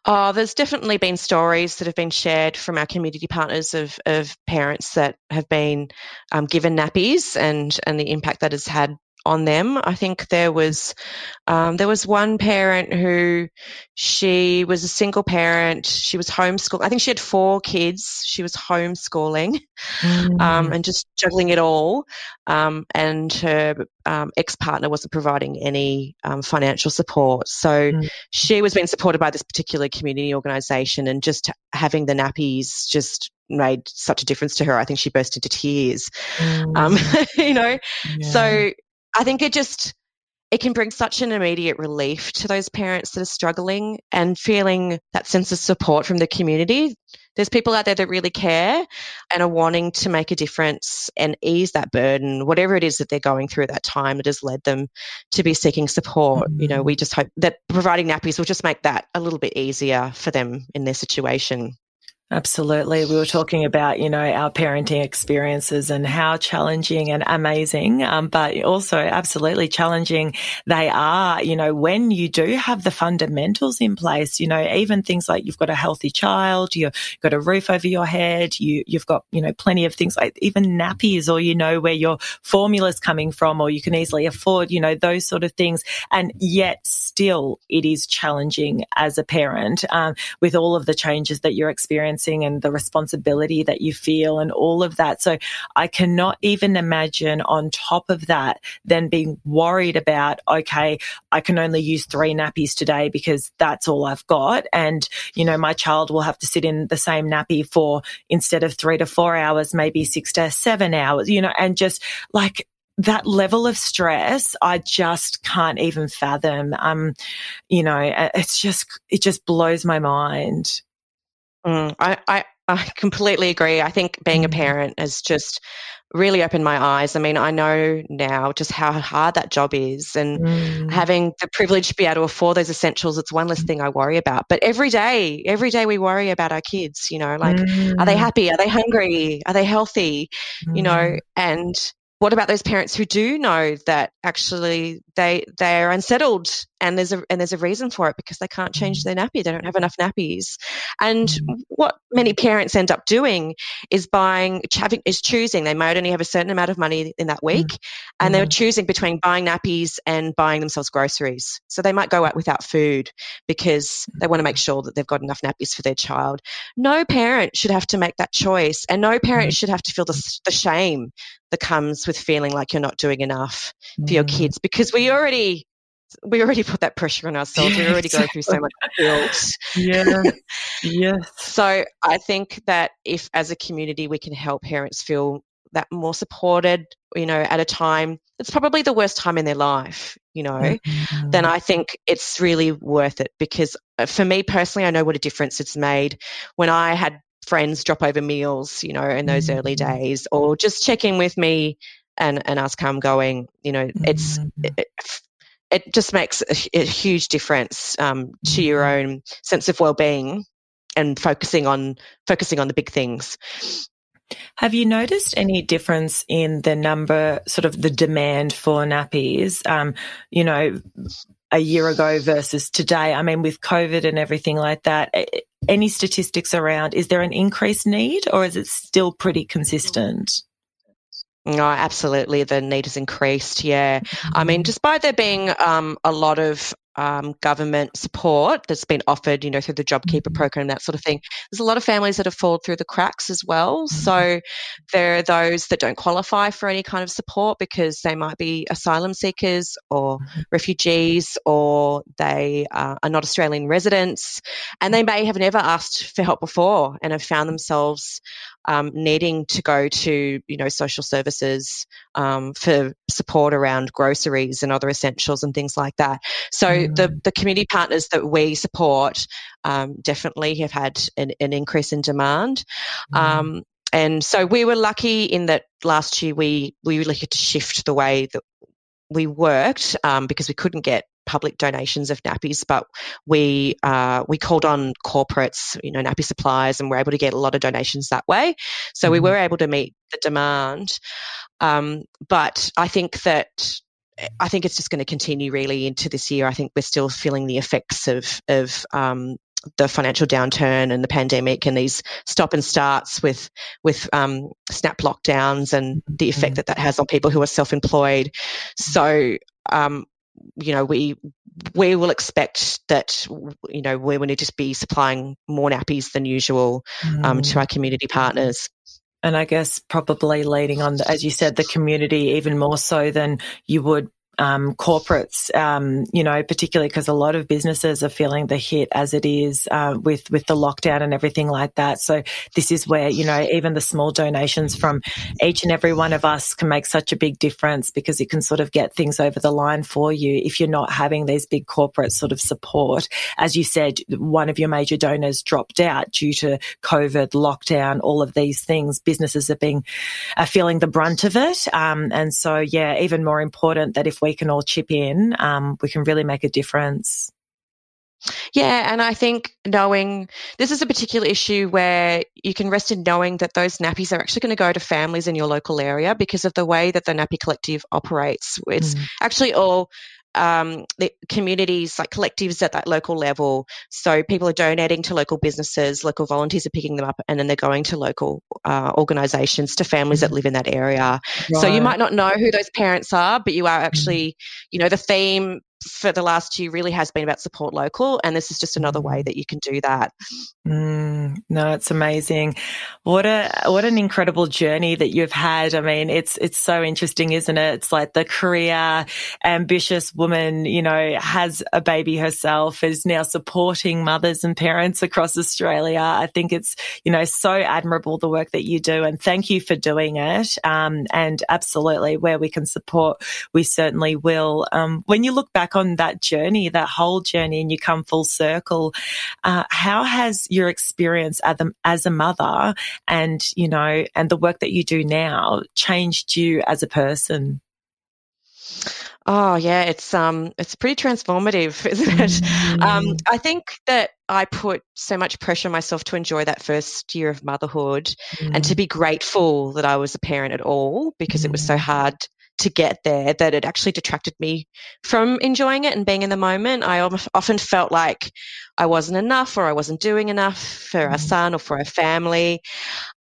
Oh, there's definitely been stories that have been shared from our community partners of, of parents that have been um, given nappies and, and the impact that has had on them. I think there was um, there was one parent who she was a single parent. She was homeschool. I think she had four kids. She was homeschooling mm. um, and just juggling it all. Um, and her um, ex partner wasn't providing any um, financial support. So mm. she was being supported by this particular community organisation, and just having the nappies just made such a difference to her. I think she burst into tears. Um, mm. you know, yeah. so I think it just it can bring such an immediate relief to those parents that are struggling and feeling that sense of support from the community. There's people out there that really care and are wanting to make a difference and ease that burden, whatever it is that they're going through at that time that has led them to be seeking support. Mm-hmm. You know, we just hope that providing nappies will just make that a little bit easier for them in their situation. Absolutely. We were talking about, you know, our parenting experiences and how challenging and amazing, um, but also absolutely challenging they are, you know, when you do have the fundamentals in place, you know, even things like you've got a healthy child, you've got a roof over your head, you, you've got, you know, plenty of things like even nappies or, you know, where your formula's coming from or you can easily afford, you know, those sort of things. And yet still it is challenging as a parent, um, with all of the changes that you're experiencing experiencing and the responsibility that you feel and all of that. So I cannot even imagine on top of that, then being worried about, okay, I can only use three nappies today because that's all I've got. And, you know, my child will have to sit in the same nappy for instead of three to four hours, maybe six to seven hours, you know, and just like, that level of stress, I just can't even fathom. Um, you know, it's just, it just blows my mind. Mm, I, I, I completely agree. I think being a mm. parent has just really opened my eyes. I mean, I know now just how hard that job is and mm. having the privilege to be able to afford those essentials, it's one less thing I worry about. But every day, every day we worry about our kids, you know, like, mm. are they mm. happy? Are they hungry? Are they healthy? Mm. You know, mm. and what about those parents who do know that actually they they're unsettled and there's a and there's a reason for it because they can't change their nappy. They don't have enough nappies. And mm-hmm. what many parents end up doing is buying having is choosing. They might only have a certain amount of money in that week mm-hmm. and they're mm-hmm. choosing between buying nappies and buying themselves groceries. So they might go out without food because they want to make sure that they've got enough nappies for their child. No parent should have to make that choice and no parent should have to feel the, the shame that comes with feeling like you're not doing enough for your kids because we already we already put that pressure on ourselves. We already go through so much guilt. Yeah. yes. So I think that if as a community we can help parents feel that more supported, you know, at a time it's probably the worst time in their life, you know, mm-hmm. then I think it's really worth it because uh, for me personally, I know what a difference it's made when I had friends drop over meals, you know, in those mm-hmm. early days or just check in with me and, and ask how I'm going. You know, it's, mm-hmm. it, it just makes a, a huge difference um, to your mm-hmm. own sense of well-being and focusing on focusing on the big things. Have you noticed any difference in the number, sort of the demand for nappies? Um, you know, a year ago versus today. I mean, with COVID and everything like that, any statistics around? Is there an increased need, or is it still pretty consistent? No, absolutely. The need has increased. Yeah. I mean, mm-hmm. despite there being um, a lot of um, government support that's been offered, you know, through the JobKeeper mm-hmm. program, that sort of thing. There's a lot of families that have fallen through the cracks as well. Mm-hmm. So there are those that don't qualify for any kind of support because they might be asylum seekers or mm-hmm. refugees or they uh, are not Australian residents and they may have never asked for help before and have found themselves um, needing to go to you know social services um, for support around groceries and other essentials and things like that. So mm. the the community partners that we support um, definitely have had an, an, increase in demand. Mm. Um, and so we were lucky in that last year we we really had to shift the way that we worked um, because we couldn't get public donations of nappies, but we uh, we called on corporates, you know, nappy suppliers, and we're able to get a lot of donations that way. So mm-hmm. we were able to meet the demand. Um, but I think that I think it's just going to continue really into this year. I think we're still feeling the effects of of um, the financial downturn and the pandemic and these stop and starts with with um, snap lockdowns and the effect mm-hmm. that that has on people who are self-employed. So um, you know, we we will expect that you know we will need to be supplying more nappies than usual um, to mm. our community partners. And I guess probably leading on, as you said, the community even more so than you would um, corporates, um, you know, particularly because a lot of businesses are feeling the hit as it is uh, with with the lockdown and everything like that. So this is where you know even the small donations from each and every one of us can make such a big difference because it can sort of get things over the line for you if you're not having these big corporate sort of support. As you said, one of your major donors dropped out due to COVID, lockdown, all of these things. Businesses are being are feeling the brunt of it, um, and so yeah, even more important that if we can all chip in, um, we can really make a difference. Yeah, and I think knowing this is a particular issue where you can rest in knowing that those nappies are actually going to go to families in your local area because of the way that the Nappy Collective operates. It's mm. actually all um, the communities, like collectives at that local level. So people are donating to local businesses, local volunteers are picking them up, and then they're going to local uh, organisations, to families that mm-hmm. live in that area. Right. So you might not know who those parents are, but you are mm-hmm. actually, you know, the theme for the last year really has been about support local, and this is just another way mm. that you can do that. Mm, no, it's amazing. What a what an incredible journey that you've had. I mean, it's it's so interesting, isn't it? It's like the career ambitious woman, you know, has a baby herself, is now supporting mothers and parents across Australia. I think it's you know so admirable the work that you do, and thank you for doing it. Um, and absolutely, where we can support, we certainly will. Um, when you look back on that journey, that whole journey, and you come full circle, uh, how has your experience as a, as a mother and, you know, and the work that you do now changed you as a person? Oh yeah, it's um it's pretty transformative, isn't it? Mm. Um, I think that I put so much pressure on myself to enjoy that first year of motherhood mm. and to mm. be grateful that I was a parent at all because mm. it was so mm. hard to get there that it actually detracted me from enjoying it and being in the moment. I often felt like I wasn't enough or I wasn't doing enough for our son or for our family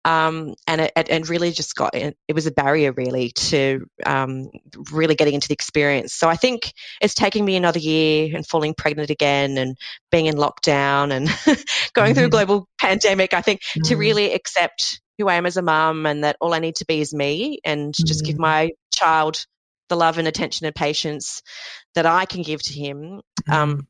um, and it, it, really just got it was a barrier really to um, really getting into the experience. So I think it's taking me another year and falling pregnant again and being in lockdown and going mm-hmm. through a mm-hmm. global pandemic. I think mm-hmm. to really accept who I am as a mum and that all I need to be is me and mm-hmm. just give mm-hmm. my child the love and attention and patience that I can give to him. Um, mm-hmm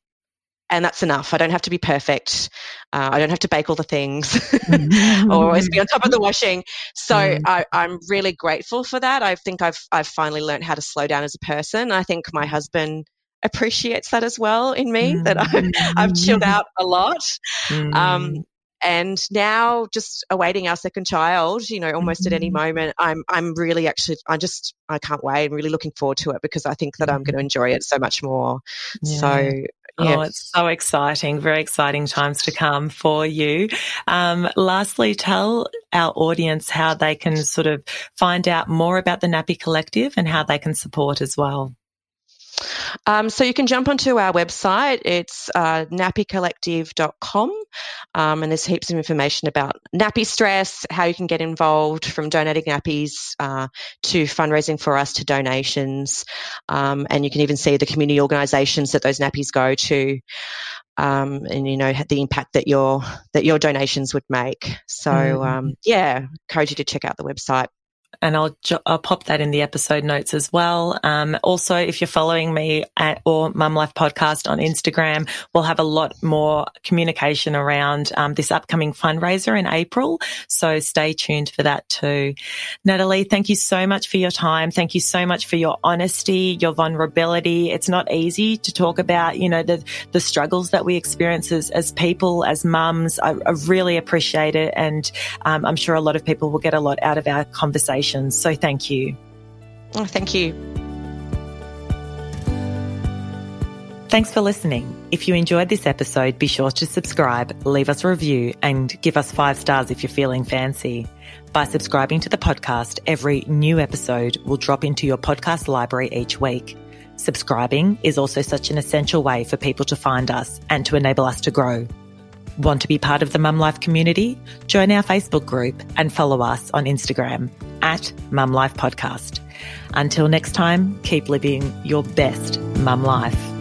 and that's enough. I don't have to be perfect. Uh, I don't have to bake all the things or always be on top of the washing. So mm. I, am really grateful for that. I think I've I've finally learned how to slow down as a person. I think my husband appreciates that as well in me mm. that I've, I've chilled out a lot. Mm. Um, and now just awaiting our second child you know almost at any mm-hmm. moment i'm i'm really actually i just i can't wait i'm really looking forward to it because i think that i'm going to mm-hmm. enjoy it so much more yeah. so yeah. Oh, it's so exciting. Very exciting times to come for you. Um, lastly, tell our audience how they can sort of find out more about the Nappy Collective and how they can support as well. Um, so you can jump onto our website. It's uh, nappycollective.com. Um, and there's heaps of information about nappy stress, how you can get involved from donating nappies uh, to fundraising for us to donations. Um, and you can even see the community organisations that those nappies go to. Um, and you know the impact that your that your donations would make. So mm. um, yeah, encourage you to check out the website and I'll, I'll pop that in the episode notes as well. Um, also, if you're following me at or Mum Life Podcast on Instagram, we'll have a lot more communication around um, this upcoming fundraiser in April. So stay tuned for that too. Nataly, thank you so much for your time. Thank you so much for your honesty, your vulnerability. It's not easy to talk about, you know, the the struggles that we experience as, as people, as mums. I, I really appreciate it, and um, I'm sure a lot of people will get a lot out of our conversation conversations. So thank you. Oh, thank you. Thanks for listening. If you enjoyed this episode, be sure to subscribe, leave us a review, and give us five stars if you're feeling fancy. By subscribing to the podcast, every new episode will drop into your podcast library each week. Subscribing is also such an essential way for people to find us and to enable us to grow. Want to be part of the Mum Life community? Join our Facebook group and follow us on Instagram at Mum Life Podcast. Until next time, keep living your best mum life.